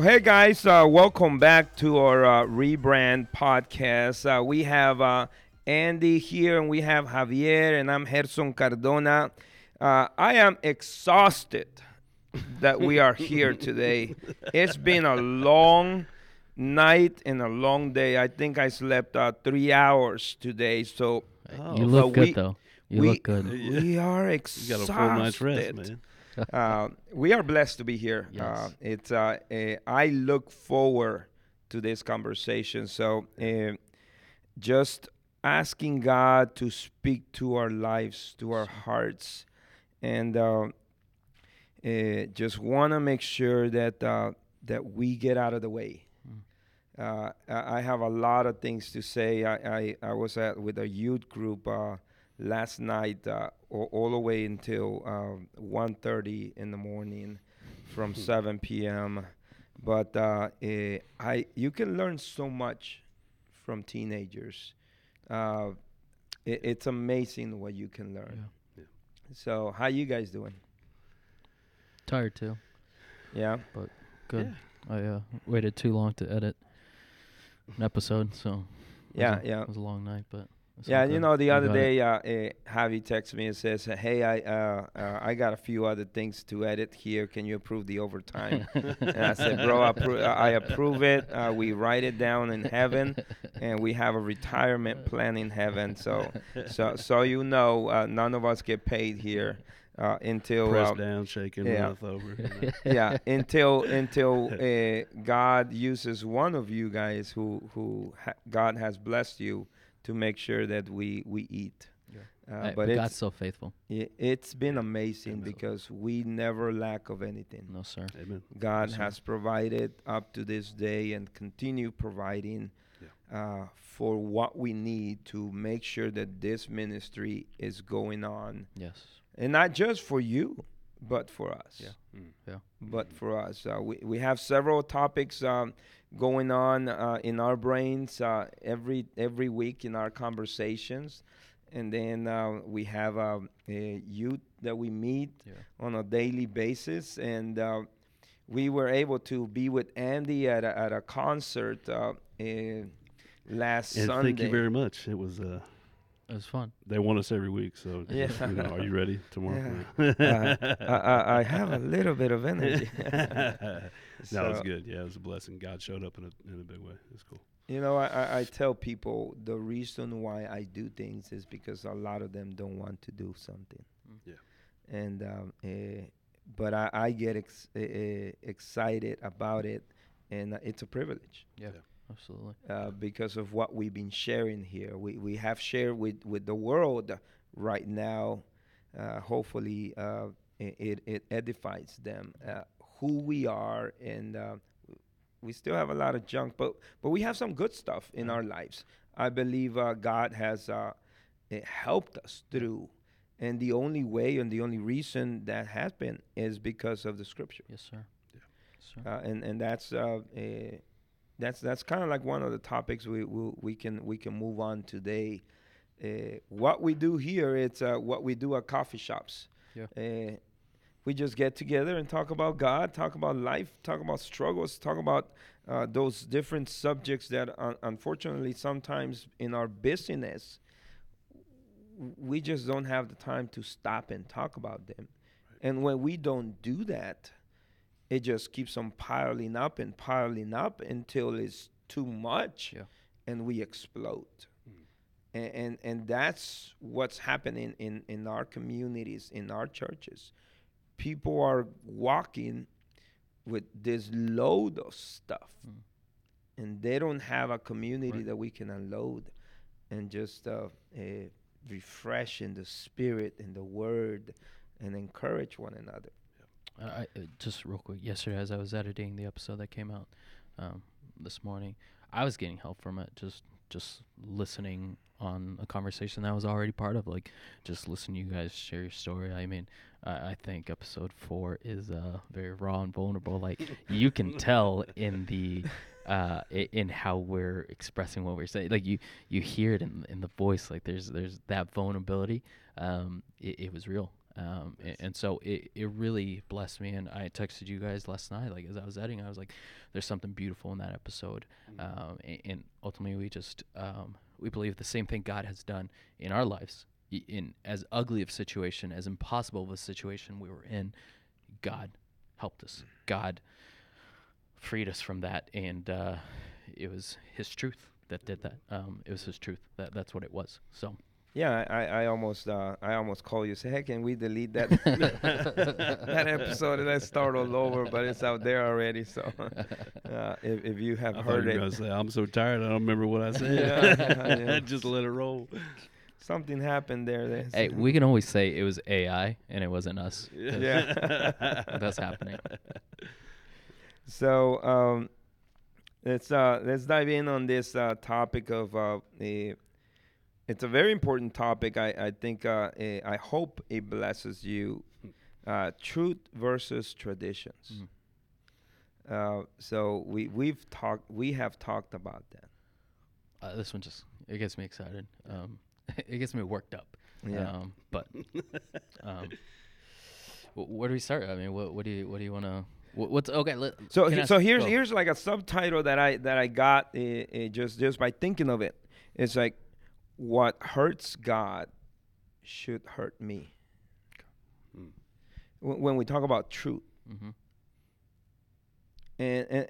So, hey guys, uh, welcome back to our uh, rebrand podcast. Uh, we have uh, Andy here and we have Javier, and I'm Gerson Cardona. Uh, I am exhausted that we are here today. It's been a long night and a long day. I think I slept uh, three hours today. So, Oh. you but look good we- though. You we, look good. we are You exhausted. got a full night's rest, man. uh, we are blessed to be here. Yes. Uh, it's uh, uh, I look forward to this conversation. So uh, just asking God to speak to our lives, to our hearts, and uh, uh, just want to make sure that uh, that we get out of the way. Uh, I I have a lot of things to say. I, I, I was at with a youth group uh, last night, uh, all, all the way until um, 1.30 in the morning, from 7 p.m. But uh, eh, I you can learn so much from teenagers. Uh, it, it's amazing what you can learn. Yeah. So how you guys doing? Tired too. Yeah. But good. I uh, waited too long to edit an episode, so Yeah, a- yeah. It was a long night, but it's all Yeah, you know, the We other day, uh, uh, Javi texted me and says, "Hey, I uh, uh, I got a few other things to edit here. Can you approve the overtime?" and I said, "Bro, I, appro- I approve it. Uh, we write it down in heaven, and we have a retirement plan in heaven. So, so, so you know, uh, none of us get paid here uh, until Press uh, down, shaking, yeah. mouth over. you know. yeah until until uh, God uses one of you guys who who ha- God has blessed you to make sure that we we eat. Yeah. Uh, Hey, but God's so faithful. i- it's been amazing Amen. because we never lack of anything. No sir. Amen. God Yes, sir. has provided up to this day and continue providing uh, for what we need to make sure that this ministry is going on, Yes. and not just for you, but for us Yeah. Mm. but for us. Uh, we, we have several topics um, going on uh, in our brains uh, every every week in our conversations, and then uh, we have um, a youth that we meet Yeah. on a daily basis, and uh, we were able to be with Andy at a, at a concert uh, eh, last And Sunday. thank you very much. It was. Uh, It was fun. they want us every week, so Yeah. you know, are you ready tomorrow? Uh, I, I, I have a little bit of energy. that was So- good. Yeah, it was a blessing. God showed up in a in a big way. It's cool. You know, I, I, I tell people the reason why I do things is because a lot of them don't want to do something. Mm. Yeah. And um, eh, but I, I get ex- eh, eh, excited about it, and uh, it's a privilege Yeah, Absolutely. uh, because of what we've been sharing here. We we have shared with with the world right now. Uh, hopefully, uh, it, it it edifies them uh, who we are, and uh, we still have a lot of junk, but but we have some good stuff in our lives. I believe uh, God has uh, eh, helped us through, and the only way and the only reason that has been is because of the Scripture Yes, sir. Yeah. Yes, sir. uh, and and that's uh, uh, that's that's kind of like one of the topics we we, we can we can move on today. Uh, what we do here, it's uh, what we do at coffee shops. Yeah. Uh, we just get together and talk about God, talk about life, talk about struggles, talk about uh, those different subjects that, un- unfortunately, sometimes in our busyness, we just don't have the time to stop and talk about them. And when we don't do that, it just keeps on piling up and piling up until it's too much Yeah. and we explode. Mm. And, and and that's what's happening in, in our communities, in our churches. People are walking with this load of stuff Mm. and they don't have a community Right. that we can unload and just uh, uh, refresh in the spirit and the word and encourage one another. I, I uh, just real quick. Yesterday, as I was editing the episode that came out um, this morning, I was getting help from it. Just just listening on a conversation that I was already part of. Like just listening to you guys share your story. I mean, I I think episode four is uh, very raw and vulnerable. Like you can tell in the uh, in how we're expressing what we're saying. Like you you hear it in in the voice. Like there's there's that vulnerability. Um, it, it was real. Um, a- Nice. and so it, it really blessed me. And I texted you guys last night, like as I was editing, I was like, "There's something beautiful in that episode." Um, a- and ultimately, we just um, we believe the same thing God has done in our lives. In as ugly of situation, as impossible of a situation we were in, God helped us. God freed us from that, and uh, it was His truth that did that. Um, it was His truth. That that's what it was. So Yeah, I, I almost uh, I almost call you. Say, hey, can we delete that that episode and let's start all over? But it's out there already. So uh, if if you have I heard you it, gonna say, I'm so tired. I don't remember what I said. Yeah, yeah. Just let it roll. something happened there. That's- hey, we can always say it was AI and it wasn't us. Yeah. that's happening. So um, let's uh, let's dive in on this uh, topic of uh, the. It's a very important topic. I I think uh, eh, I hope it blesses you. Uh, truth versus traditions. Mhm. Uh, so we we've talked we have talked about that. Uh, this one just it gets me excited. Um, it gets me worked up. Yeah. Um, but um, wh- where do we start? I mean, what what do you what do you want to? What's okay? Let, So he- so here's go. here's like a subtitle that I that I got uh, uh, just just by thinking of it. It's like what hurts God should hurt me. Mm. When when we talk about truth, Mhm. and, and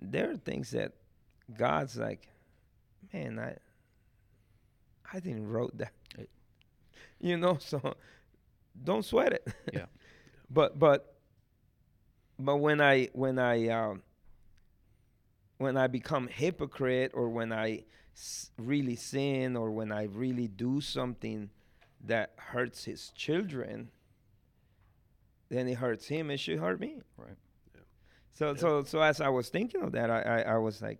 there are things that God's like, man, I I didn't wrote that, Right. you know. So don't sweat it. Yeah. but but but when I when I um, when I become hypocrite or when I really sin or when I really do something that hurts his children, then it hurts him. It should hurt me. Right. Yeah. So Yeah. so so as I was thinking of that, I, I I was like,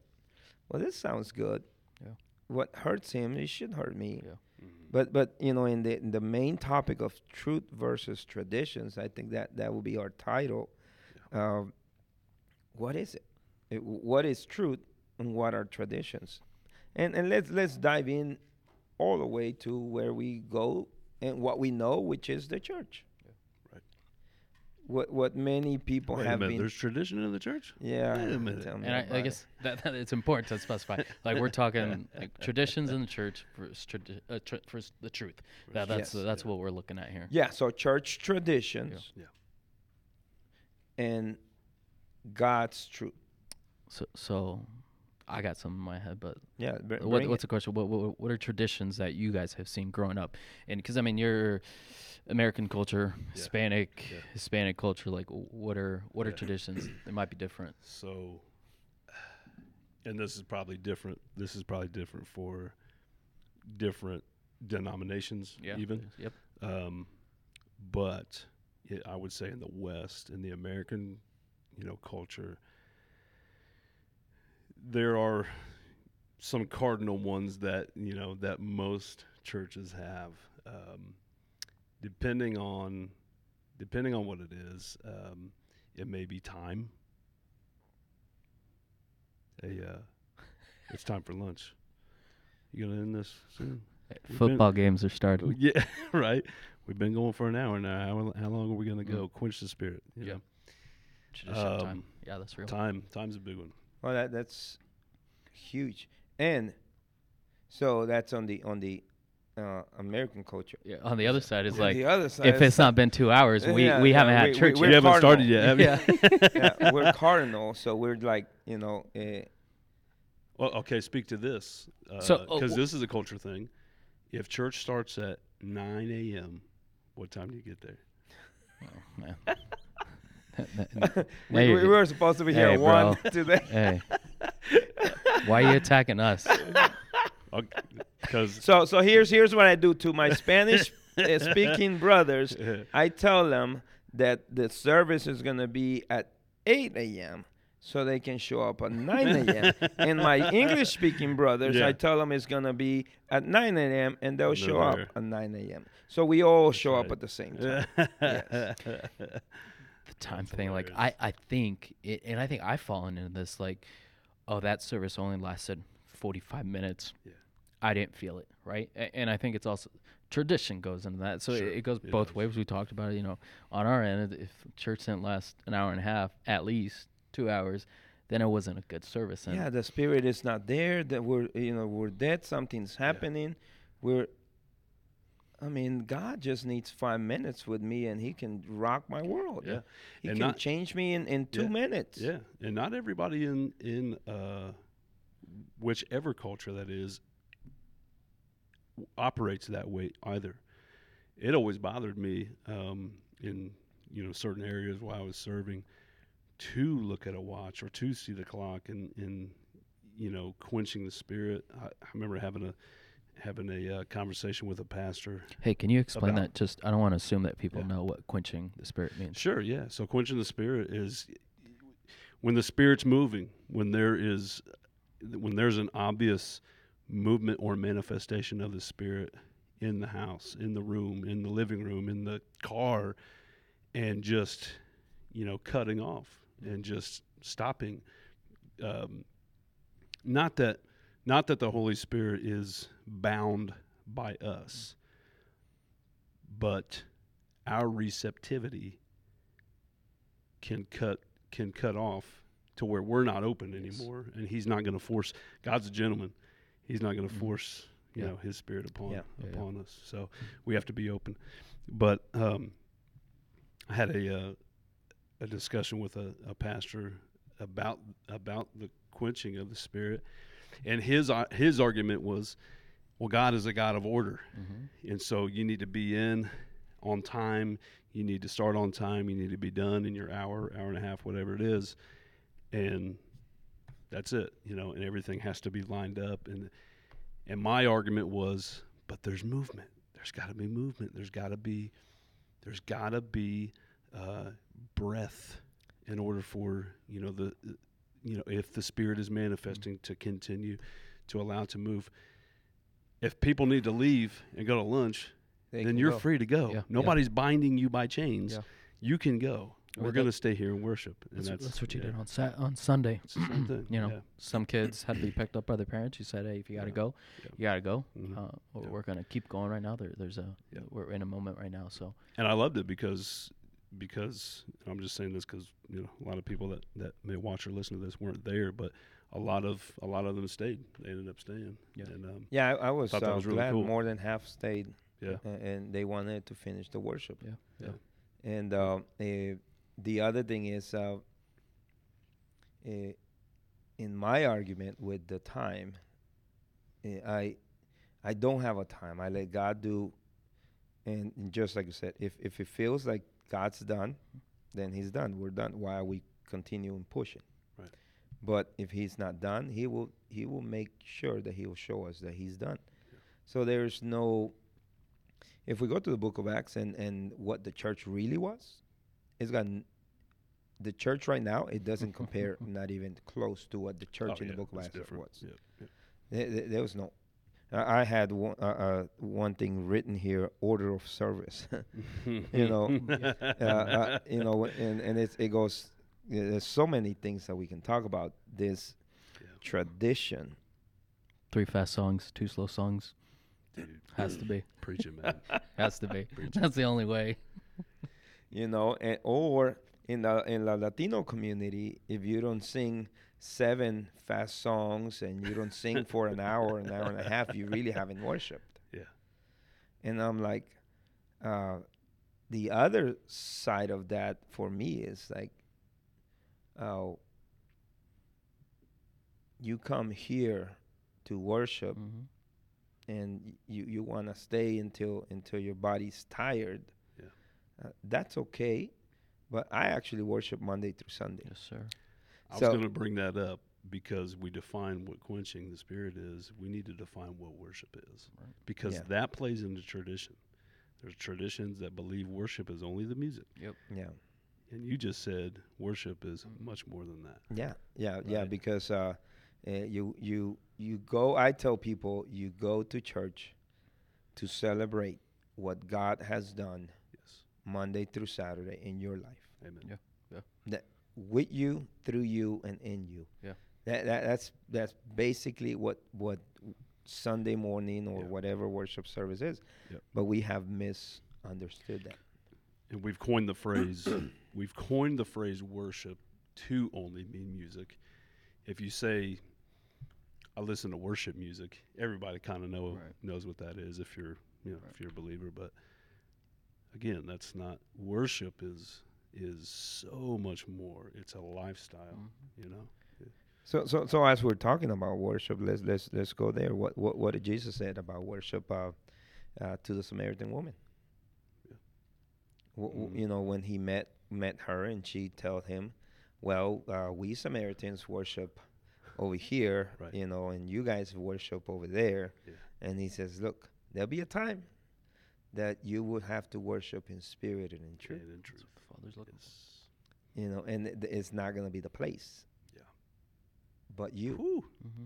well, this sounds good. Yeah. What hurts him, it should hurt me. Yeah. Mhm. But but you know, in the in the main topic of truth versus traditions, I think that that will be our title. Um, what is it? it? What is truth and what are traditions? And and let's let's dive in all the way to where we go and what we know, which is the church. Yeah. Right. What what many people Wait a have minute, been. there's tradition in the church. Yeah. Wait a minute. tell me And I, I guess that, that it's important to specify. Like we're talking like traditions in the church for, tradi- uh, tr- versus the truth. That, that's Yes. that's Yeah. what we're looking at here. Yeah. So church traditions. Yeah. And God's truth. So so I got some in my head, but Yeah. br- what, what's the question? What, what what are traditions that you guys have seen growing up? And because I mean, you're American culture, Yeah. Hispanic, Yeah. Hispanic culture. Like, what are what are traditions? They might be different. So, and this is probably different. This is probably different for different denominations, even. Yep. Um, but it, I would say in the West, in the American, you know, culture, there are some cardinal ones that you know that most churches have. Um, depending on depending on what it is, um, it may be time. Hey, uh, it's time for lunch. You gonna end this soon? We've been- Football games are starting. Yeah, right. We've been going for an hour now. How, how long are we gonna Mm. go? Quench the spirit. Yeah. know? Tradition time. Um, Yeah, that's real. Time. Time's a big one. Well, that that's huge, and so that's on the on the uh, American culture. Yeah. On the other side is On like the other side, if it's not been two hours, we, Yeah, we yeah, haven't had we- we- church we're We haven't started yet. have? Yeah. yeah, we're cardinal, so we're like you know, uh, Well, okay. Speak to this, because So, uh, wh- this is a culture thing. If church starts at 9 a.m., what time do you get there? Oh, man. Now we, we were supposed to be here Hey, one today. hey, why are you attacking us? Because So so here's here's what I do to my Spanish uh, speaking brothers. I tell them that the service is gonna be at 8 a.m. so they can show up at 9 a.m. and my English speaking brothers, Yeah. I tell them it's gonna be at 9 a.m. and they'll And show they're up at 9 a.m. So we all show up at the same time. The time That's thing. Like. I, I think, it, and I think I've fallen into this. Like, oh, that service only lasted forty five minutes. Yeah. I didn't feel it, right? A- And I think it's also tradition goes into that. So it- Sure, it goes it both does. ways. We talked about it, you know, on our end, if church didn't last an hour and a half, at least two hours, then it wasn't a good service. And yeah, the spirit is not there. That we're you know we're dead. Something's happening. We're. I mean, God just needs five minutes with me, and He can rock my world. Yeah. He And can not- change me in, in two Yeah. minutes. Yeah, and not everybody in in uh, whichever culture that is operates that way either. It always bothered me um, in you know certain areas while I was serving to look at a watch or to see the clock and and you know quenching the spirit. I, I remember having a having a uh, conversation with a pastor hey, can you explain About- that? Just I don't want to assume that people Yeah. know what quenching the spirit means. Sure, yeah. So quenching the spirit is when the spirit's moving, when there is when there's an obvious movement or manifestation of the spirit in the house, in the room, in the living room, in the car and just you know cutting off and just stopping um, not that not that the holy spirit is bound by us but our receptivity can cut can cut off to where we're not open anymore and he's not going to force god's a gentleman he's not going to Mhm. force you Yeah. know his spirit upon Yeah. Yeah, yeah. upon us so we have to be open but um i had a uh, a discussion with a, a pastor about about the quenching of the spirit and his uh, his argument was well god is a god of order. Mm-hmm. and so you need to be in on time. You need to start on time. You need to be done in your hour hour and a half whatever it is. And that's it you know and everything has to be lined up. And and my argument was but there's movement. There's got to be movement. There's got to be there's got to be uh, breath in order for you know the you know if the spirit is manifesting to continue to allow to move if people need to leave and go to lunch They then you're go. free to go. Yeah, yeah. Nobody's binding you by chains. Yeah. You can go. We're going to stay here and worship. And That's, that's, that's what you yeah, did on Sat on Sunday. It's the same thing. you know, yeah. some kids had to be picked up by their parents. You said, "Hey, if you gotta Yeah. go, Yeah. you gotta go." Mhm. Uh, we're- Yeah. We're gonna keep going right now. There, there's a Yeah. we're in a moment right now. So And I loved it because because I'm just saying this because you know a lot of people that, that may watch or listen to this weren't there, but a lot of a lot of them stayed. They ended up staying. Yeah. And um, Yeah, I, I was, uh, was really glad cool. more than half stayed. Yeah. a- and they wanted to finish the worship. yeah, Yeah. And uh, eh, the other thing is, uh, eh, in my argument with the time, eh, I I don't have a time. I let God do, and, and just like you said, if if it feels like God's done, then He's done. We're done. Why are we continuing pushing? Right. But if He's not done, He will He will make sure that He will show us that He's done. So there's no. If we go to the Book of Acts and and what the church really was, it's got n- the church right now. It doesn't compare, not even close to what the church oh, in yeah, the Book of Acts was. Yeah, yeah. There, there was no. I I had one, uh, uh, one thing written here: order of service. you know, uh, uh, you know, and and it's, it goes. There's so many things that we can talk about. This Yeah. tradition. three fast songs, two slow songs. Dude, Has to be. preaching, man. Has to be. Preach. That's the only way. you know, and, or in the in the Latino community, if you don't sing seven fast songs and you don't sing for an hour, an hour and a half, you really haven't worshipped. Yeah. And I'm like, uh, the other side of that for me is like, oh, you come here to worship hmm and you you want to stay until until your body's tired. Yeah. Uh, that's okay, but I actually worship Monday through Sunday. Yes, sir. I was going to bring that up because we define what quenching the spirit is. We need to define what worship is Right. because Yeah. that plays into tradition. There's traditions that believe worship is only the music, Yep. Yeah, and you just said worship is much more than that. yeah, yeah, yeah. Because uh, uh, you you you go. I tell people you go to church to celebrate what God has done Yes, Monday through Saturday in your life. amen. Yeah, yeah. With you, through you, and in you. Yeah. That, that that's that's basically what what Sunday morning or Yeah. whatever worship service is. Yep. But we have misunderstood that. and we've coined the phrase we've coined the phrase worship to only mean music. If you say I listen to worship music, everybody kind of know Right. knows what that is if you're you know Right. if you're a believer. But again, that's not worship is is so much more. It's a lifestyle, Mhm. you know. So, so, so as we're talking about worship, let's let's let's go there. What what what did Jesus said about worship uh, uh, to the Samaritan woman? Yeah. W- w- Mhm. You know, when he met met her and she told him, "Well, uh, we Samaritans worship over here, Right. you know, and you guys worship over there." Yeah. And he says, "Look, there'll be a time that you would have to worship in spirit and in truth." And in truth, what the Father's looking for. it's You know, and it, it's not gonna be the place. Yeah. But you. Whew. Mm-hmm.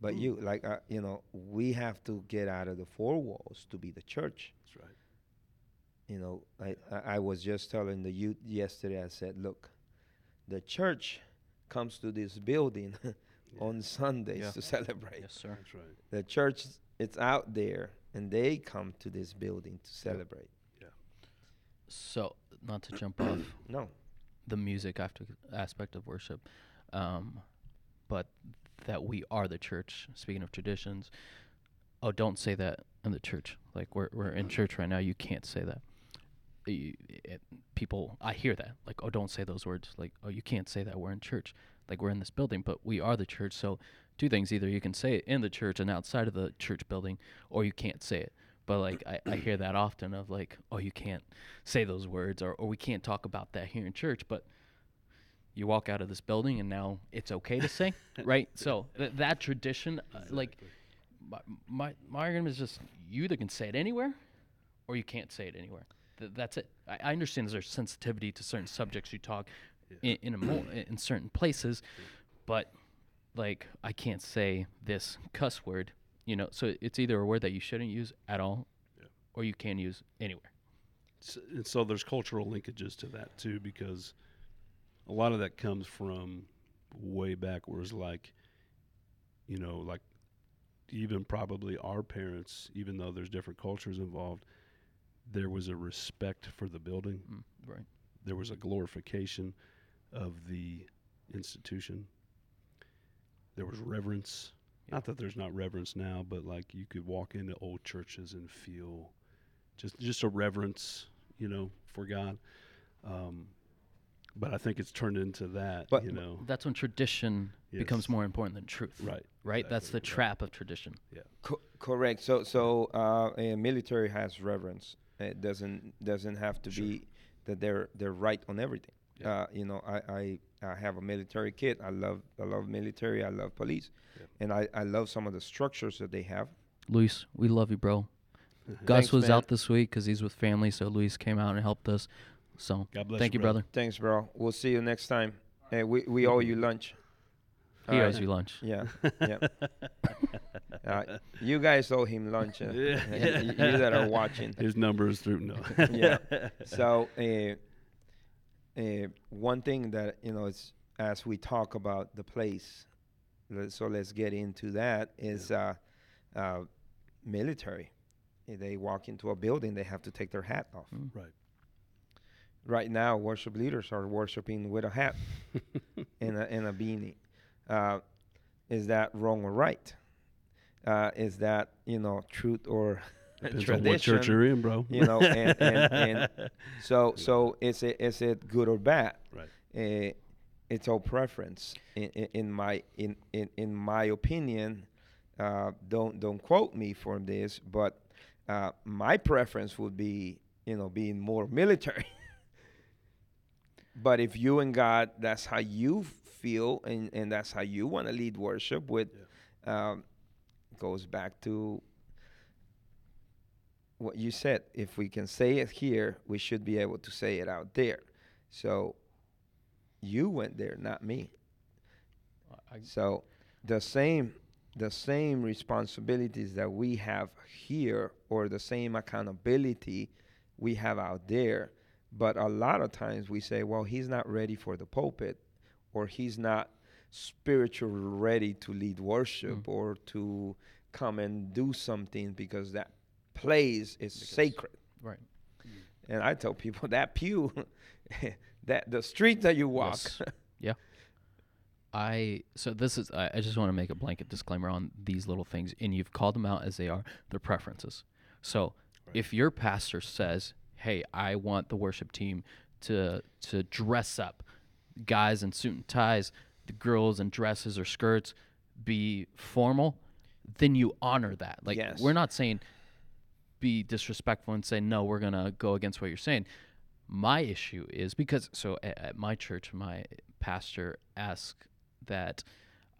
But Mm. you, like, uh, you know, we have to get out of the four walls to be the church. That's right. You know, I, I, I was just telling the youth yesterday, I said, look, the church comes to this building Yeah. on Sundays Yeah. to celebrate. Yes, sir. That's right. The church, it's out there, and they come to this building to celebrate. Yeah. So, not to jump off No. the music after aspect of worship, um, but that we are the church. Speaking of traditions, oh, don't say that in the church. Like we're we're in church right now. You can't say that. You- it- people, I hear that. Like, oh, don't say those words. Like, oh, you can't say that. We're in church. Like we're in this building, but we are the church. So, two things: either you can say it in the church and outside of the church building, or you can't say it. But like I, I hear that often of like, oh, you can't say those words, or or we can't talk about that here in church. But you walk out of this building and now it's okay to say, right? So th- that tradition, uh, like my, my my argument is just you either can say it anywhere, or you can't say it anywhere. Th- that's it. I, I understand there's sensitivity to certain subjects you talk Yeah. in, in a mo- in certain places, but like I can't say this cuss word, you know. So it's either a word that you shouldn't use at all, Yeah. or you can use anywhere. S and so there's cultural linkages to that too, because a lot of that comes from way back, where it's like, you know, like even probably our parents, even though there's different cultures involved, there was a respect for the building. Mm, right. There was a glorification of the institution. There was reverence. Yeah. Not that there's not reverence now, but like you could walk into old churches and feel just just a reverence, you know, for God. Um, but I think it's turned into that, But- you know. That's when tradition becomes more important than truth. Right. Right. That's the exactly, right. trap of tradition. Co- correct. So, so uh, a military has reverence. It doesn't doesn't have to Sure. be that they're they're right on everything. Yeah. Uh, you know, I, I I have a military kid. I love I love military. I love police, Yeah. and I, I love some of the structures that they have. Luis, we love you, bro. Gus Thanks, was man. out this week because he's with family, so Luis came out and helped us. So God bless thank you, brother. brother. Thanks, bro. We'll see you next time. Hey, we we owe you lunch. He All owes right. you lunch. Yeah, yeah. Uh, you guys owe him lunch. Uh, Yeah. you, you that are watching. His numbers through no. Yeah. So, uh, one thing that you know is as we talk about the place, so let's get into that. Is uh, uh, military. They walk into a building, they have to take their hat off. Mm. Right. Right now, worship leaders are worshiping with a hat and a, and a beanie. Uh, is that wrong or right? Uh, is that you know truth or Depends on what church you're in, bro. You know, and, and, and so so is it is it good or bad? Right. Uh, it's all preference. In, in, in my in, in, in my opinion, uh, don't don't quote me for this, but uh, my preference would be you know being more military. but if you and God, that's how you feel, and, and that's how you want to lead worship with, um, goes back to what you said. If we can say it here, we should be able to say it out there. So you went there, not me. I, So the same the same responsibilities that we have here or the same accountability we have out there. But a lot of times we say, well, he's not ready for the pulpit or he's not spiritually ready to lead worship Mm. or to come and do something because that place is Because- sacred. Right. And I tell people that pew, that the street that you walk. Yes. I so this is I, I just want to make a blanket disclaimer on these little things, and you've called them out as they are. Their preferences. So Right. if your pastor says, "Hey, I want the worship team to to dress up, guys in suit and ties, the girls in dresses or skirts, be formal," then you honor that. Like Yes. we're not saying be disrespectful and say no, we're gonna go against what you're saying. My issue is because so at, at my church, my pastor asks that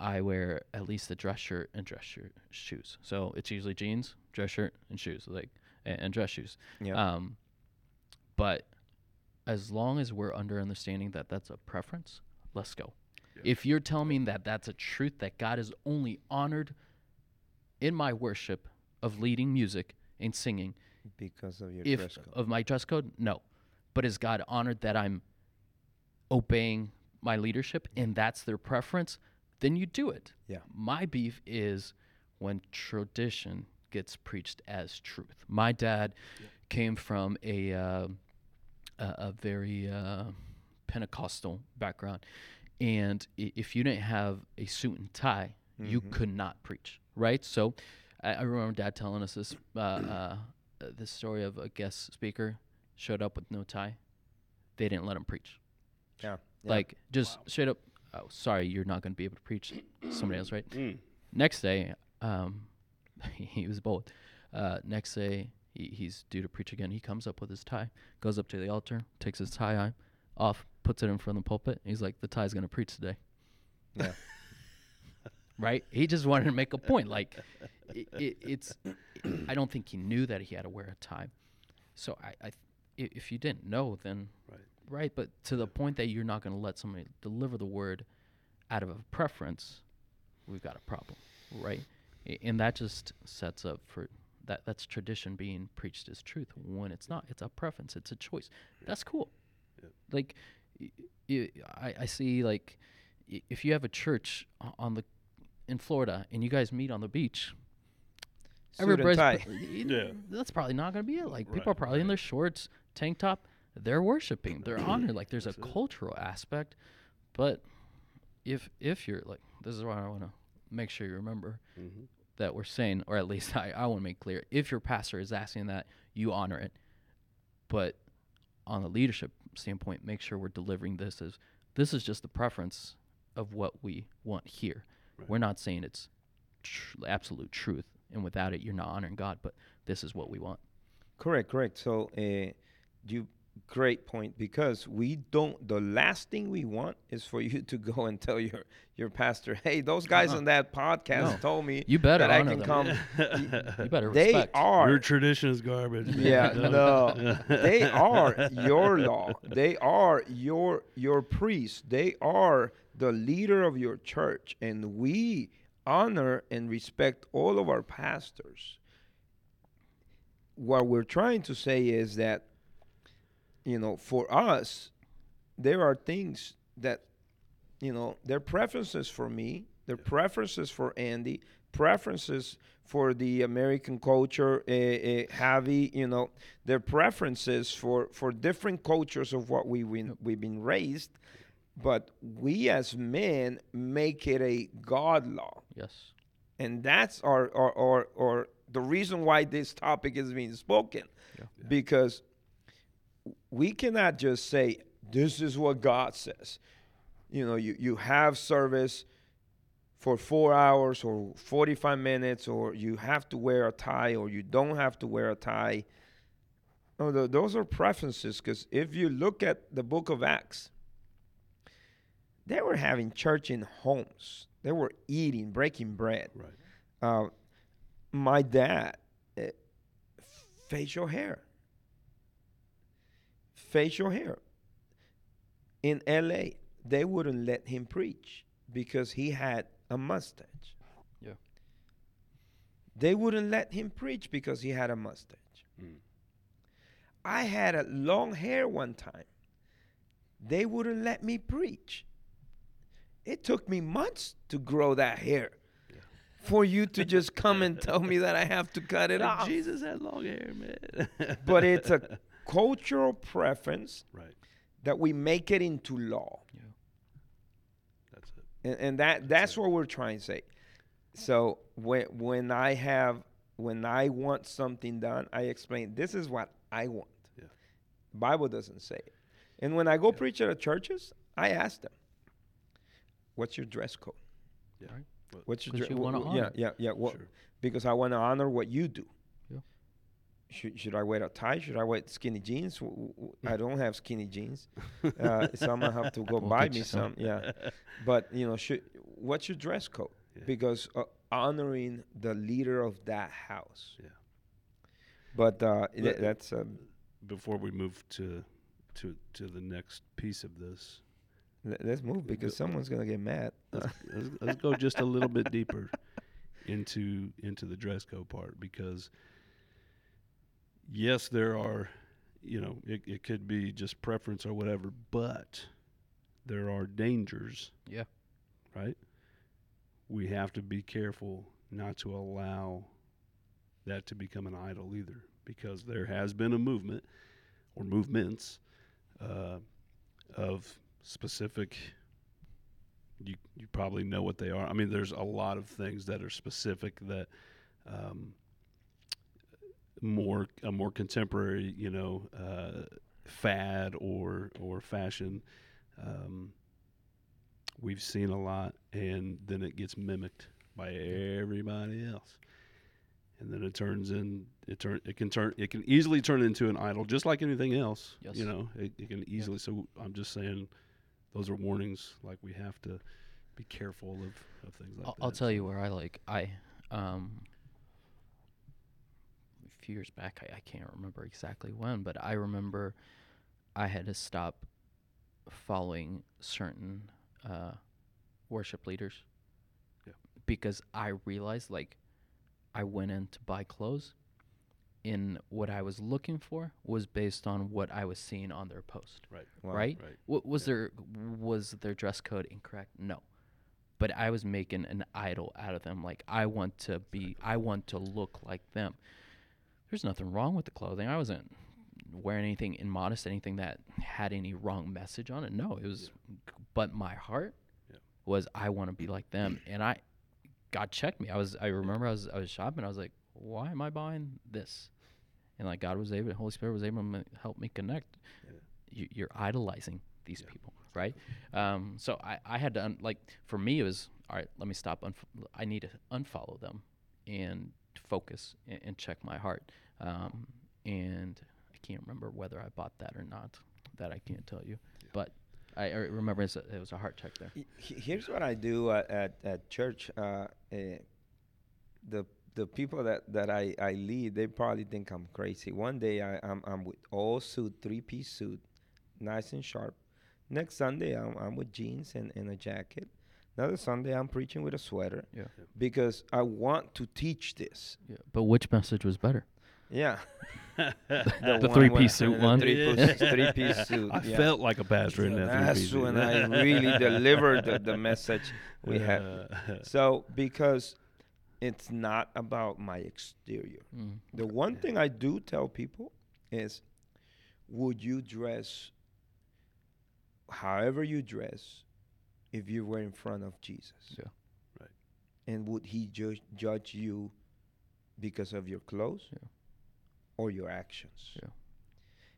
I wear at least a dress shirt and dress shirt shoes. So it's usually jeans, dress shirt, and shoes, like and, and dress shoes. Yeah. Um, but as long as we're under understanding that that's a preference, let's go. Yeah. If you're telling me that that's a truth that God is only honored in my worship of leading music and singing, because of your if dress code. of my dress code, no. But is God honored that I'm obeying my leadership and that's their preference? Then you do it. Yeah. My beef is when tradition gets preached as truth. My dad came from a uh, a, a very uh, Pentecostal background, and if you didn't have a suit and tie, you Mhm. could not preach. Right. So, I, I remember dad telling us this uh, uh, this story of a guest speaker showed up with no tie. They didn't let him preach. Yeah. yeah. Like just straight up. Oh, sorry, you're not going to be able to preach. Somebody else, right? Mm. Next day, um, he was bold. Uh, next day, he, he's due to preach again. He comes up with his tie, goes up to the altar, takes his tie off, puts it in front of the pulpit. He's like, "The tie's going to preach today." Yeah. right? He just wanted to make a point. Like, it, it, it's. I don't think he knew that he had to wear a tie. So I, I, i- if you didn't know, then Right. right. But to the point that you're not going to let somebody deliver the word out of a preference, we've got a problem, right? And that just sets up for that. That's tradition being preached as truth when it's not. It's a preference. It's a choice. That's cool. Yeah. Like, I see like if you have a church on the in Florida and you guys meet on the beach, Suit and everybody's tie. pr- Yeah. That's probably not going to be it. Like people Right, are probably in their shorts, tank top. They're worshiping. They're honored. Like there's a it. cultural aspect, but if if you're like this is why I want to make sure you remember Mm-hmm. that we're saying, or at least I, I want to make clear, if your pastor is asking that, you honor it. But on a leadership standpoint, make sure we're delivering this as this is just the preference of what we want here. Right. We're not saying it's tr- absolute truth, and without it, you're not honoring God. But this is what we want. Correct, correct. So, uh, you great point because we don't. The last thing we want is for you to go and tell your your pastor, "Hey, those guys Uh-uh. on that podcast No. told me You better that I can them. come." You better They respect. are. Your tradition is garbage. man. Yeah, no, they are your law. They are your your priest. They are the leader of your church, and we honor and respect all of our pastors. What we're trying to say is that, you know, for us, there are things that, you know, their preferences for me, their preferences for Andy, preferences for the American culture, uh, uh, Javi, you know, their preferences for, for different cultures of what we been, we've been raised, but we as men make it a God law, yes. and that's our our, our, our the reason why this topic is being spoken. Yeah. because we cannot just say this is what God says. You know, you, you have service for four hours or 45 minutes, or you have to wear a tie, or you don't have to wear a tie. No, tho- those are preferences because if you look at the book of Acts, they were having church in homes, they were eating, breaking bread. Right. Uh, my dad, uh, facial hair. Facial hair. In LA, they wouldn't let him preach because he had a mustache. Yeah. They wouldn't let him preach because he had a mustache. Mm. I had a long hair one time. They wouldn't let me preach. It took me months to grow that hair. Yeah. for you to just come and tell me that I have to cut it off. Jesus had long hair, man. But it's a cultural preference right. that we make it into law. Yeah. That's it. and, and that that's what we're trying to say. So when when I have when I want something done, I explain this is what I want. Yeah. Bible doesn't say it. And when I go preach at a churches, I ask them, "What's your dress code? Yeah. Right. What's your dress? you wanna Yeah, yeah, yeah. What? Sure. Because I want to honor what you do. Should, should I wear a tie? Should I wear skinny jeans? I don't have skinny jeans, uh, so I'm gonna have to go We'll buy me some. some. Yeah, but you know, should what's your dress code? Yeah. Because uh, honoring the leader of that house. Yeah. But uh, th- that's um, Before we move to to to the next piece of this, let's move because Go- someone's gonna get mad. let's, let's, let's go just a little bit deeper into into the dress code part because yes there are you know it, it could be just preference or whatever but there are dangers Yeah. right we have to be careful not to allow that to become an idol either because there has been a movement or movements uh, of specific you you probably know what they are. I mean, there's a lot of things that are specific that um, more a more contemporary, you know, uh, fad or or fashion. Um, we've seen a lot, and then it gets mimicked by everybody else, and then it turns in it turn it can turn it can easily turn into an idol, just like anything else. Yes. You know, it, it can easily. So I'm just saying those are warnings like we have to be careful of, of things like I'll, that. I'll tell you where I like I um few years back I, I can't remember exactly when, but I remember I had to stop following certain uh, worship leaders. Yeah. Because I realized like I went in to buy clothes and what I was looking for was based on what I was seeing on their post. Right. Wow. Right? Right. W- was Yeah. their was their dress code incorrect? No. But I was making an idol out of them. Like I want to be I want to look like them. There's nothing wrong with the clothing. I wasn't wearing anything immodest, anything that had any wrong message on it. No, it was but my heart Yeah. was I want to be like them. And I God checked me. I was I remember I was I was shopping, I was like, Why am I buying this? And like God was able Holy Spirit was able to help me connect. Yeah. You, you're idolizing these Yeah, people, right? Um, so I, I had to un- like for me it was all right. Let me stop. Unf- I need to unfollow them and focus and, and check my heart. Um, and I can't remember whether I bought that or not. That I can't tell you, Yeah. but I, I remember it's a, it was a heart check there. He- he- Here's what I do at, at, at church. Uh, eh, the the people that, that I, I lead, they probably think I'm crazy. One day I, I'm, I'm with all suit, three piece suit, nice and sharp. Next Sunday I'm, I'm with jeans and, and a jacket. Another Sunday I'm preaching with a sweater. Yeah. Because I want to teach this. Yeah. But which message was better? Yeah. The one three-piece suit one? Three-piece, three-piece suit. I yeah. felt like a pastor in that. That's three-piece. when I really delivered the, the message we had. Uh, So because it's not about my exterior. Mm. The one thing I do tell people is would you dress however you dress if you were in front of Jesus? Yeah. Right. And would he ju- judge you because of your clothes Yeah. or your actions? Yeah.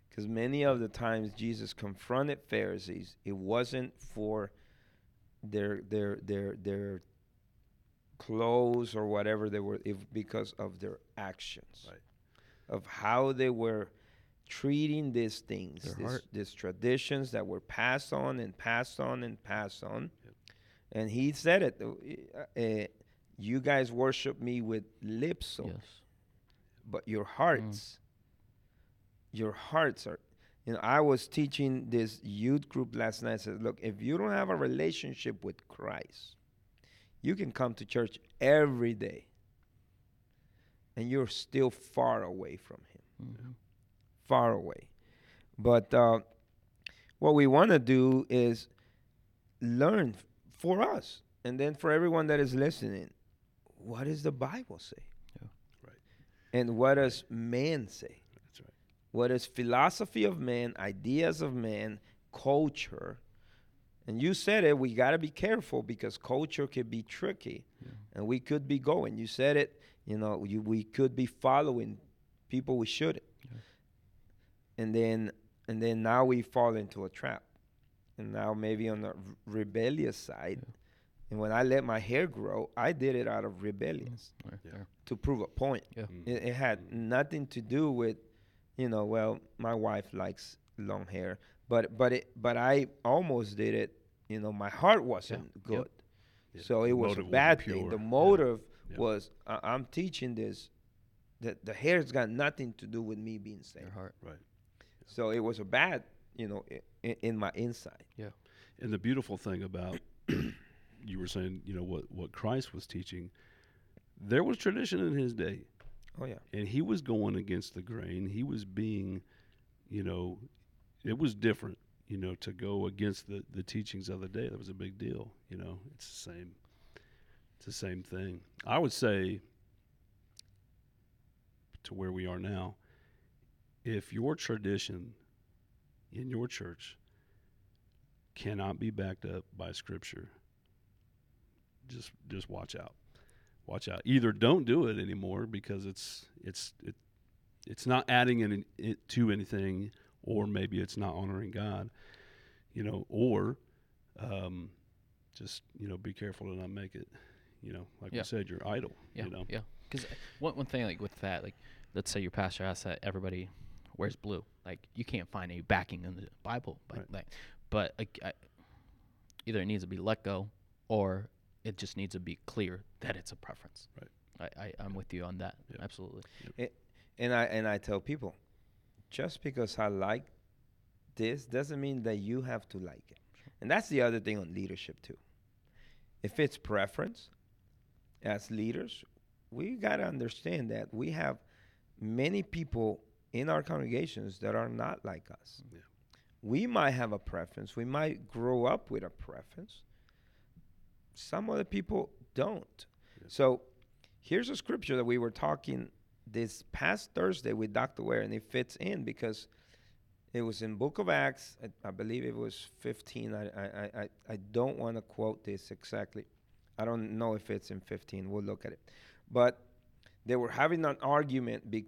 Because many of the times Jesus confronted Pharisees, it wasn't for their their their their clothes or whatever they were, if because of their actions, Right. of how they were treating these things, these, these traditions that were passed on and passed on and passed on. Yep. And he said it. uh, uh, you guys worship me with lips, Yes. but your hearts, your hearts are. You know, I was teaching this youth group last night. I said, look, if you don't have a relationship with Christ, you can come to church every day, and you're still far away from Him Mhm. Far away. But uh, what we want to do is learn f- for us, and then for everyone that is listening. what does the Bible say? Yeah. Right. And what does man say? That's right. What is philosophy of man, ideas of man, culture? And you said it, we got to be careful because culture could be tricky and we could be going. You said it, you know, you, we could be following people we shouldn't. And then and then now we fall into a trap. And now maybe on the r- rebellious side, and when I let my hair grow, I did it out of rebellious Right Yeah. to prove a point. Yeah. Mm. It, it had nothing to do with, you know, well, my wife likes long hair, but but it but I almost did it. You know, my heart wasn't Yep. good, Yeah. so The it was a bad thing. The motive Yeah. was I, I'm teaching this. That the hair's got nothing to do with me being saved. Your heart. Right. So it was a bad, you know, in, in my inside. Yeah. And the beautiful thing about you were saying, you know, what what Christ was teaching, there was tradition in his day, Oh yeah. and he was going against the grain. He was being, you know, it was different, you know, to go against the the teachings of the day. That was a big deal. You know, it's the same. It's the same thing. I would say to where we are now, if your tradition in your church cannot be backed up by scripture, just just watch out. Watch out. Either don't do it anymore because it's it's it, it's not adding any, it to anything, or maybe it's not honoring God, you know, or um, just you know be careful to not make it, you know, like Yeah. we said, your idol. Yeah, You know, yeah. Because one one thing like with that, like let's say your pastor asks that everybody wears blue, like you can't find any backing in the Bible, but Right. like, but like I, either it needs to be let go, or it just needs to be clear that it's a preference. Right. I, I I'm with you on that. Yeah. Absolutely. And I and I tell people, just because I like this doesn't mean that you have to like it. And that's the other thing on leadership too. If it's preference, as leaders, we got to understand that we have many people in our congregations that are not like us. Yeah. We might have a preference. We might grow up with a preference. Some other people don't. Yeah. So here's a scripture that we were talking this past Thursday with Dr. Ware, and it fits in because it was in Book of Acts. I, I believe it was 15. I I, I, I don't want to quote this exactly. I don't know if it's in 15. We'll look at it. But they were having an argument be,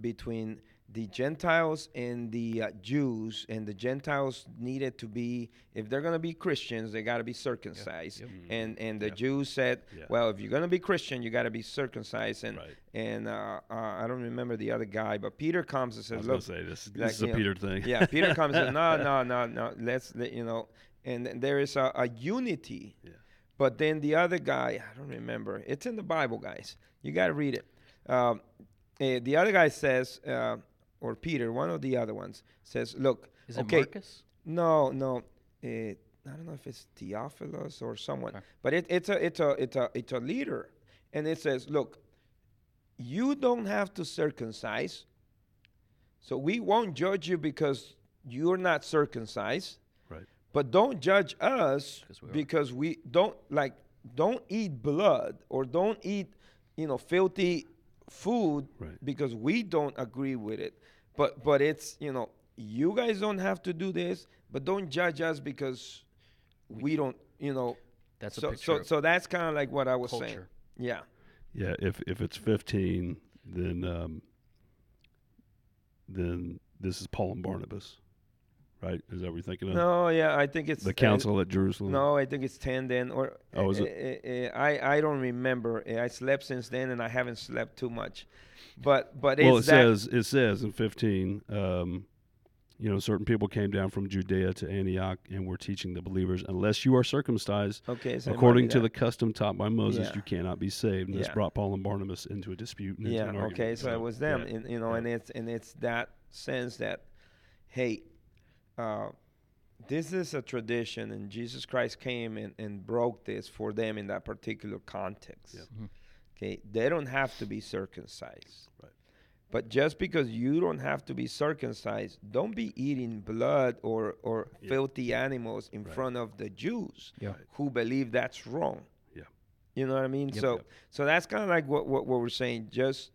between the Gentiles and the uh, Jews, and the Gentiles needed to be, if they're going to be Christians, they got to be circumcised. Yep. And and the Yeah. Jews said, Yeah. well, if you're going to be Christian, you got to be circumcised. And right. and uh, uh, I don't remember the other guy, but Peter comes and I says, was look, say this, like, is you a know, Peter thing. yeah, Peter comes and no, no, no, no. Let's let- you know, and th- there is a, a unity. Yeah. But then the other guy, I don't remember. It's in the Bible, guys. You got to read it. Um, eh, the other guy says, uh, or Peter, one of the other ones says, "Look, Is it okay, Marcus? no, no, uh, I don't know if it's Theophilus or someone, Okay. but it, it's a, it's a, it's a, it's a leader, and it says, look, you don't have to circumcise, so we won't judge you because you're not circumcised, Right. but don't judge us we because we don't like, don't eat blood or don't eat, you know, filthy food Right. because we don't agree with it. But but it's you know you guys don't have to do this, but don't judge us because we don't you know. That's so picture so so that's kind of like what I was saying. Yeah. Yeah, if if it's fifteen, then um, then this is Paul and Barnabas, right? Is that what you're thinking of? No, yeah, I think it's the uh, council at Jerusalem. No, I think it's ten then. Or Oh, is uh, uh, uh, I I don't remember. Uh, I slept since then, and I haven't slept too much. But but Well, it says it says in fifteen, um, you know, certain people came down from Judea to Antioch and were teaching the believers, unless you are circumcised okay, so according to the custom taught by Moses, Yeah. you cannot be saved. And this brought Paul and Barnabas into a dispute. Yeah okay so it was them yeah. and you know yeah. and it's and it's that sense that hey uh, this is a tradition and jesus christ came and, and broke this for them in that particular context Yeah. Mhm. okay they don't have to be circumcised Right. but just because you don't have to be circumcised don't be eating blood or or Yeah. filthy animals in Right. front of the jews Yeah. Who believe that's wrong Yeah. You know what I mean? Yep. so Yep. so that's kind of like what, what what we're saying. Just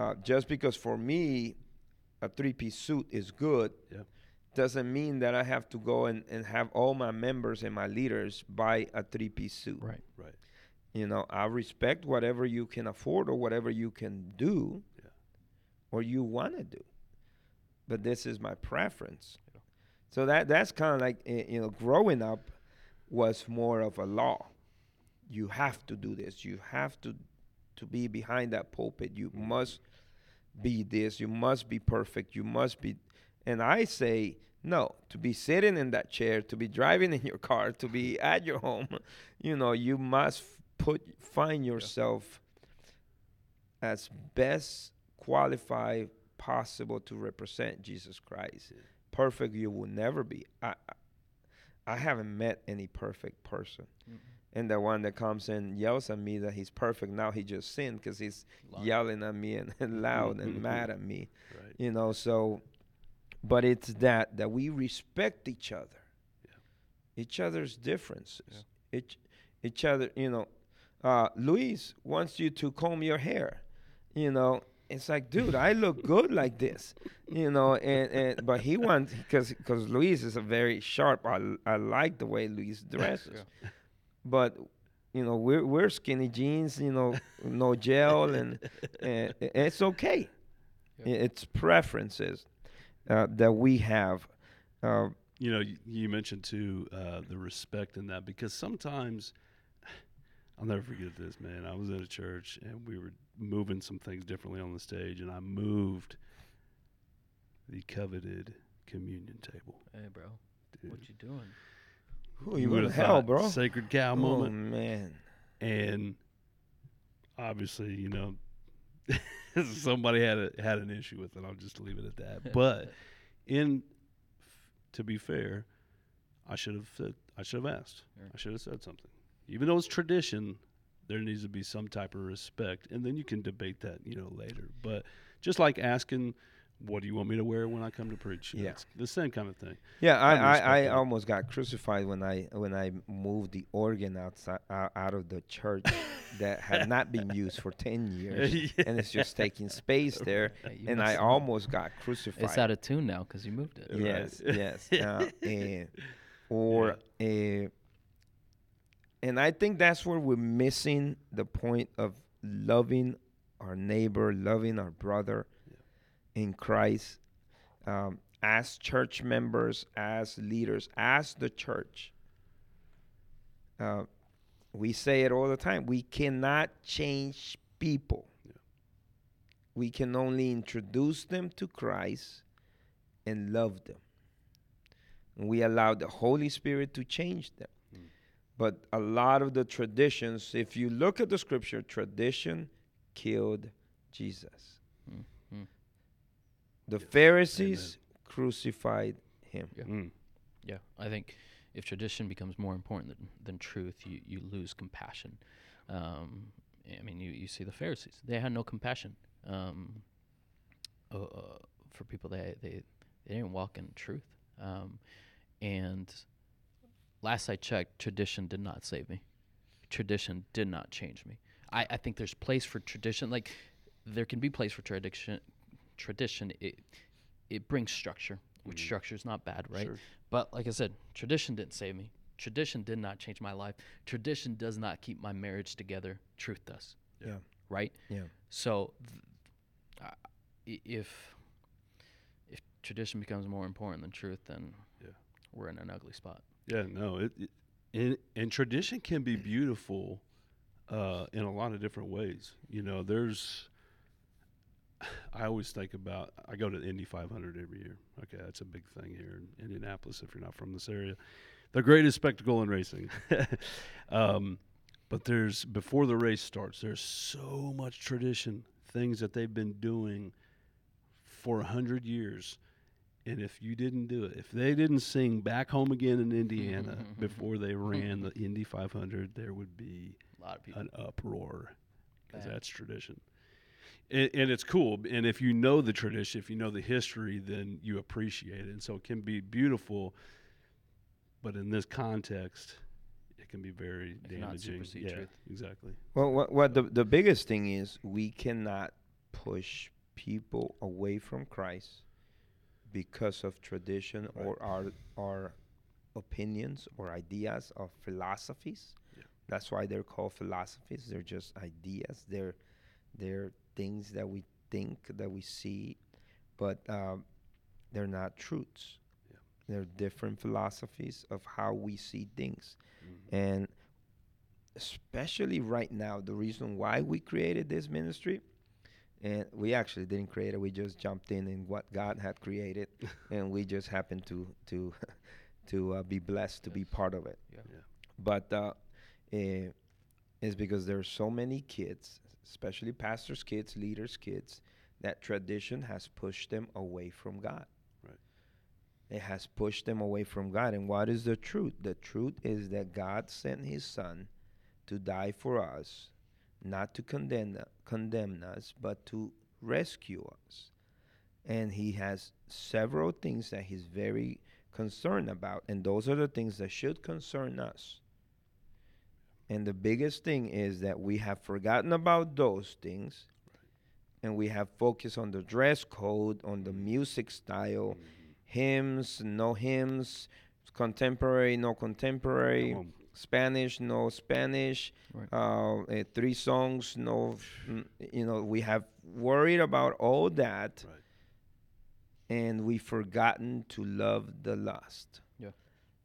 uh, just because for me a three piece suit is good Yep. Doesn't mean that I have to go and, and have all my members and my leaders buy a three piece suit. Right. Right. You know, I respect whatever you can afford or whatever you can do Yeah. or you want to do. But this is my preference. Yeah. So that that's kind of like eh, you know, growing up was more of a law. You have to do this. You have to to be behind that pulpit. You must be this. You must be perfect. You must be and I say no, to be sitting in that chair, to be driving in your car, to be at your home, you know, you must put find yourself as best qualified possible to represent Jesus Christ. Yeah. Perfect you will never be. I I- haven't met any perfect person. And the one that comes and yells at me that he's perfect now he just sinned because he's yelling at me and, and loud and mad at me Right. you know so but it's that that we respect each other. Yeah. each other's differences. Each each other you know uh luis wants you to comb your hair you know? It's like dude i look good like this you know? And, and but he wants because because luis is a very sharp I, I like the way luis dresses. But you know we're we're skinny jeans you know no gel and, and it's okay. Yeah. it's preferences uh, that we have. Uh, You know, you, you mentioned too uh, the respect in that because sometimes I'll never forget this, man. I was at a church and we were moving some things differently on the stage, and I moved the coveted communion table. Hey, bro. Dude, What you doing? who you would've in hell, bro? Sacred cow oh moment, man, and obviously, you know, somebody had a, had an issue with it. I'll just leave it at that. But in to be fair, I should have said I should have asked. Sure. I should have said something. Even though it's tradition, there needs to be some type of respect, and then you can debate that, you know, later. But just like asking, "What do you want me to wear when I come to preach?" Yeah. it's the same kind of thing. yeah, I, Have I, I almost got crucified when I when I moved the organ outside uh, out of the church that had not been used for ten years, and it's just taking space there, Yeah, and I have- almost got crucified. It's out of tune now because you moved it. Right. yes, yes, uh, and, or uh, and I think that's where we're missing the point of loving our neighbor, loving our brother in Christ, um, as church members, as leaders, as the church. Uh, we say it all the time. We cannot change people. Yeah. We can only introduce them to Christ and love them. And we allow the Holy Spirit to change them. Mm. But a lot of the traditions, if you look at the scripture, tradition killed Jesus. Mm, mm. The Yes. Pharisees crucified him. Yeah. Mm. Yeah, I think if tradition becomes more important than, than truth, you, you lose compassion. Um, I mean, you, you see the Pharisees; they had no compassion um, uh, uh, for people. They, they they didn't walk in truth. Um, and last I checked, tradition did not save me. Tradition did not change me. I, I think there's place for tradition. Like there can be place for tradition. Tradition it it brings structure, which Mhm. structure is not bad, right? Sure. But like I said, tradition didn't save me. Tradition did not change my life. Tradition does not keep my marriage together. Truth does. Yeah. Right. Yeah. So, th- i- if if tradition becomes more important than truth, then Yeah. we're in an ugly spot. Yeah, no, it, it and, and tradition can be beautiful uh, in a lot of different ways. You know, there's I always think about I go to the Indy 500 every year. Okay, that's a big thing here in Indianapolis if you're not from this area. The greatest spectacle in racing. um, but there's before the race starts, there's so much tradition, things that they've been doing for a hundred years. And if you didn't do it, if they didn't sing "Back Home Again" in Indiana before they ran the Indy 500, there would be A lot of people. an uproar because that's tradition. And, and it's cool. And if you know the tradition, if you know the history, then you appreciate it. And so it can be beautiful. But in this context, it it can be very It damaging. supersede yeah, truth. exactly. Well, what, what the, the biggest thing is we cannot push people away from Christ because of tradition Right. or our our opinions or ideas of philosophies. Yeah. That's why they're called philosophies. They're just ideas. They're they're things that we think that we see, but um, they're not truths. Yeah. They're different philosophies of how we see things. Mhm. And especially right now, the reason why we created this ministry, and we actually didn't create it, we just jumped in in what God had created, and we just happened to to to uh, be blessed to be part of it. Yeah. Yeah. But uh, eh, it's because there are so many kids, especially pastors' kids, leaders' kids, that tradition has pushed them away from God. Right. It has pushed them away from God. And what is the truth? The truth is that God sent His Son to die for us, not to condemn condemn us, but to rescue us. And He has several things that He's very concerned about, and those are the things that should concern us. And the biggest thing is that we have forgotten about those things and we have focused on the dress code, on the music style, Mhm. hymns, no hymns, contemporary, no contemporary, Come. Spanish, no Spanish, Right. uh, eh, three songs, no, mm, you know, we have worried about all that Right. and we've forgotten to love the lost. Yeah.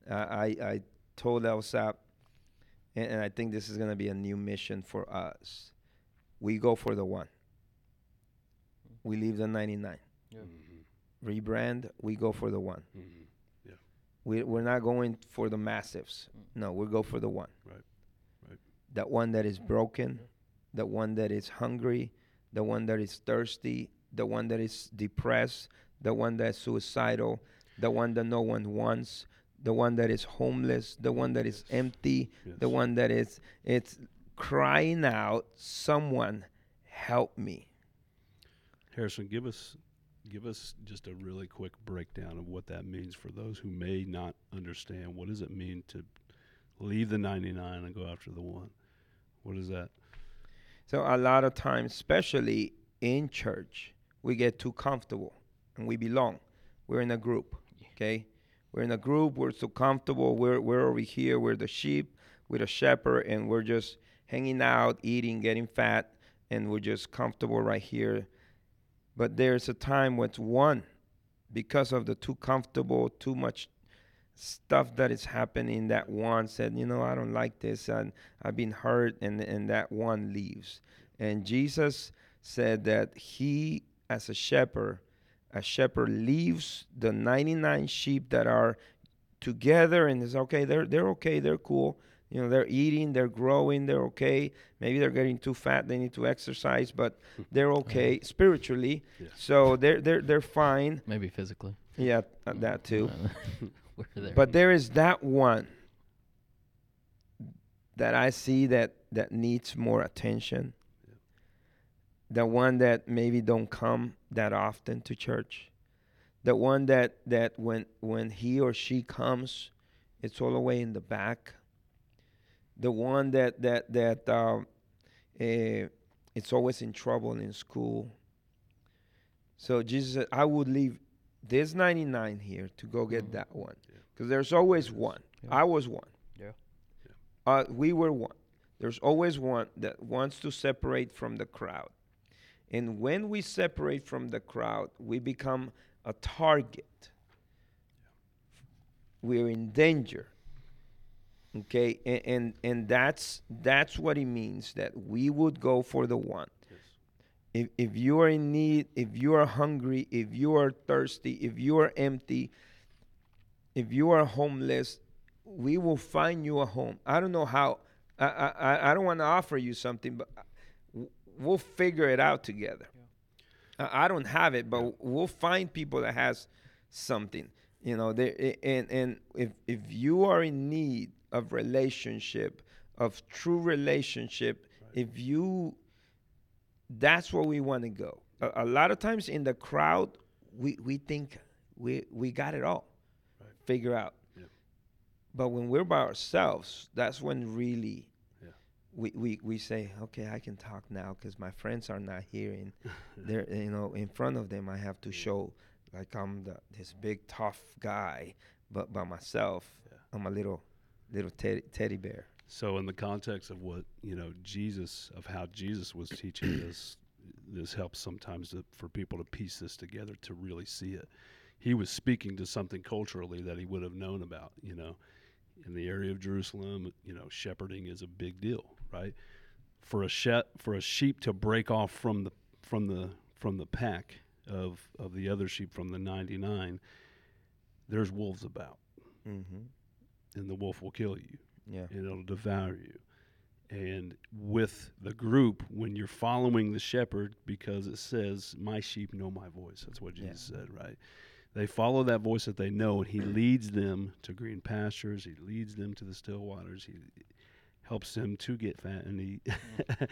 Uh, I, I told Elsa, and, and I think this is going to be a new mission for us. We go for the one. We leave the 99. Yeah. Mhm. Rebrand, we go for the one. Mhm. We, we're not going for the massives. No, we go for the one. Right. Right. That one that is broken, the one that is hungry, the one that is thirsty, the one that is depressed, the one that is suicidal, the one that no one wants, the one that is homeless, the one that is Yes. empty, the one that is it's crying out, someone help me. Harrison, give us give us just a really quick breakdown of what that means for those who may not understand. What does it mean to leave the 99 and go after the one? What is that? So a lot of times, especially in church, we get too comfortable and we belong. We're in a group, okay? We're in a group. We're so comfortable. We're we're over here. We're the sheep. We're the shepherd, and we're just hanging out, eating, getting fat, and we're just comfortable right here. But there's a time when it's one, because of the too comfortable, too much stuff that is happening. That one said, you know, I don't like this, and I've been hurt, and and that one leaves. And Jesus said that he, as a shepherd, a shepherd leaves the 99 sheep that are together and is okay. They're they're okay. They're cool. You know, they're eating. They're growing. They're okay. Maybe they're getting too fat. They need to exercise, but they're okay spiritually. Yeah. So they're they're they're fine. Maybe physically. Yeah, uh, that too. There. But there is that one that I see that that needs more attention. Yeah. The one that maybe don't come that often to church. The one that that when when he or she comes, it's all the way in the back. The one that that that um, eh, it's always in trouble in school. So Jesus said, I would leave this 99 here to go get Mhm. that one. Yeah. Because there's always one. Yeah. I was one. Yeah. Yeah. Uh, we were one. There's always one that wants to separate from the crowd. And when we separate from the crowd, we become a target. We're in danger. Okay, and, and and that's that's what it means that we would go for the one Yes. if, if you are in need, if you are hungry, if you are thirsty, if you are empty, if you are homeless, we will find you a home. I don't know how. I I, I don't want to offer you something, but we'll figure it out together. I, I don't have it, but Yeah. we'll find people that has something. You know, they, and and if if you are in need of relationship, of true relationship, Right. if you that's where we want to go. A, a lot of times in the crowd, we, we think we we got it all Right. figure out. Yeah. But when we're by ourselves, that's when really Yeah. We, we, we say, okay, I can talk now because my friends are not hearing. They're, you know, in front of them, I have to show like I'm the, this big tough guy, but by myself, Yeah. I'm a little, little teddy, teddy bear. So, in the context of what you know, Jesus of how Jesus was teaching this, this helps sometimes to, for people to piece this together to really see it. He was speaking to something culturally that he would have known about. You know, in the area of Jerusalem, you know, shepherding is a big deal, right? For a she- for a sheep to break off from the from the from the pack of of the other sheep from the ninety nine, there's wolves about, Mm-hmm. and the wolf will kill you Yeah. and it'll devour you. And with the group, when you're following the shepherd, because it says, My sheep know my voice. That's what Yeah. Jesus said, right? They follow that voice that they know, and he leads them to green pastures. He leads them to the still waters. He helps them to get fat. And he, mm-hmm.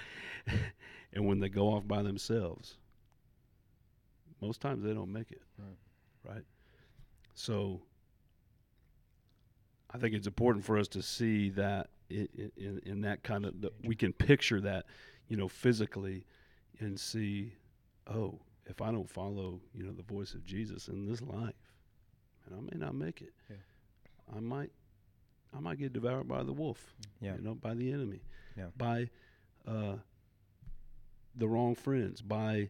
and when they go off by themselves, most times they don't make it, Right. right? So I think it's important for us to see that i- i- in, in that kind of that we can picture that, you know, physically, and see, oh, if I don't follow, you know, the voice of Jesus in this life, and I may not make it. Yeah. I might, I might get devoured by the wolf. Yeah. You know, by the enemy. Yeah. By, uh, the wrong friends. By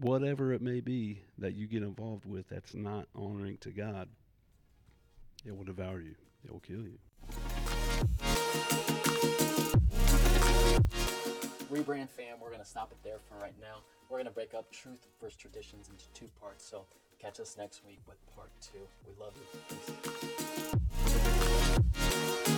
whatever it may be that you get involved with that's not honoring to God. It will devour you. It will kill you. Rebrand fam, we're going to stop it there for right now. We're going to break up truth versus traditions into two parts. So catch us next week with part two. We love you. Peace. Thank you.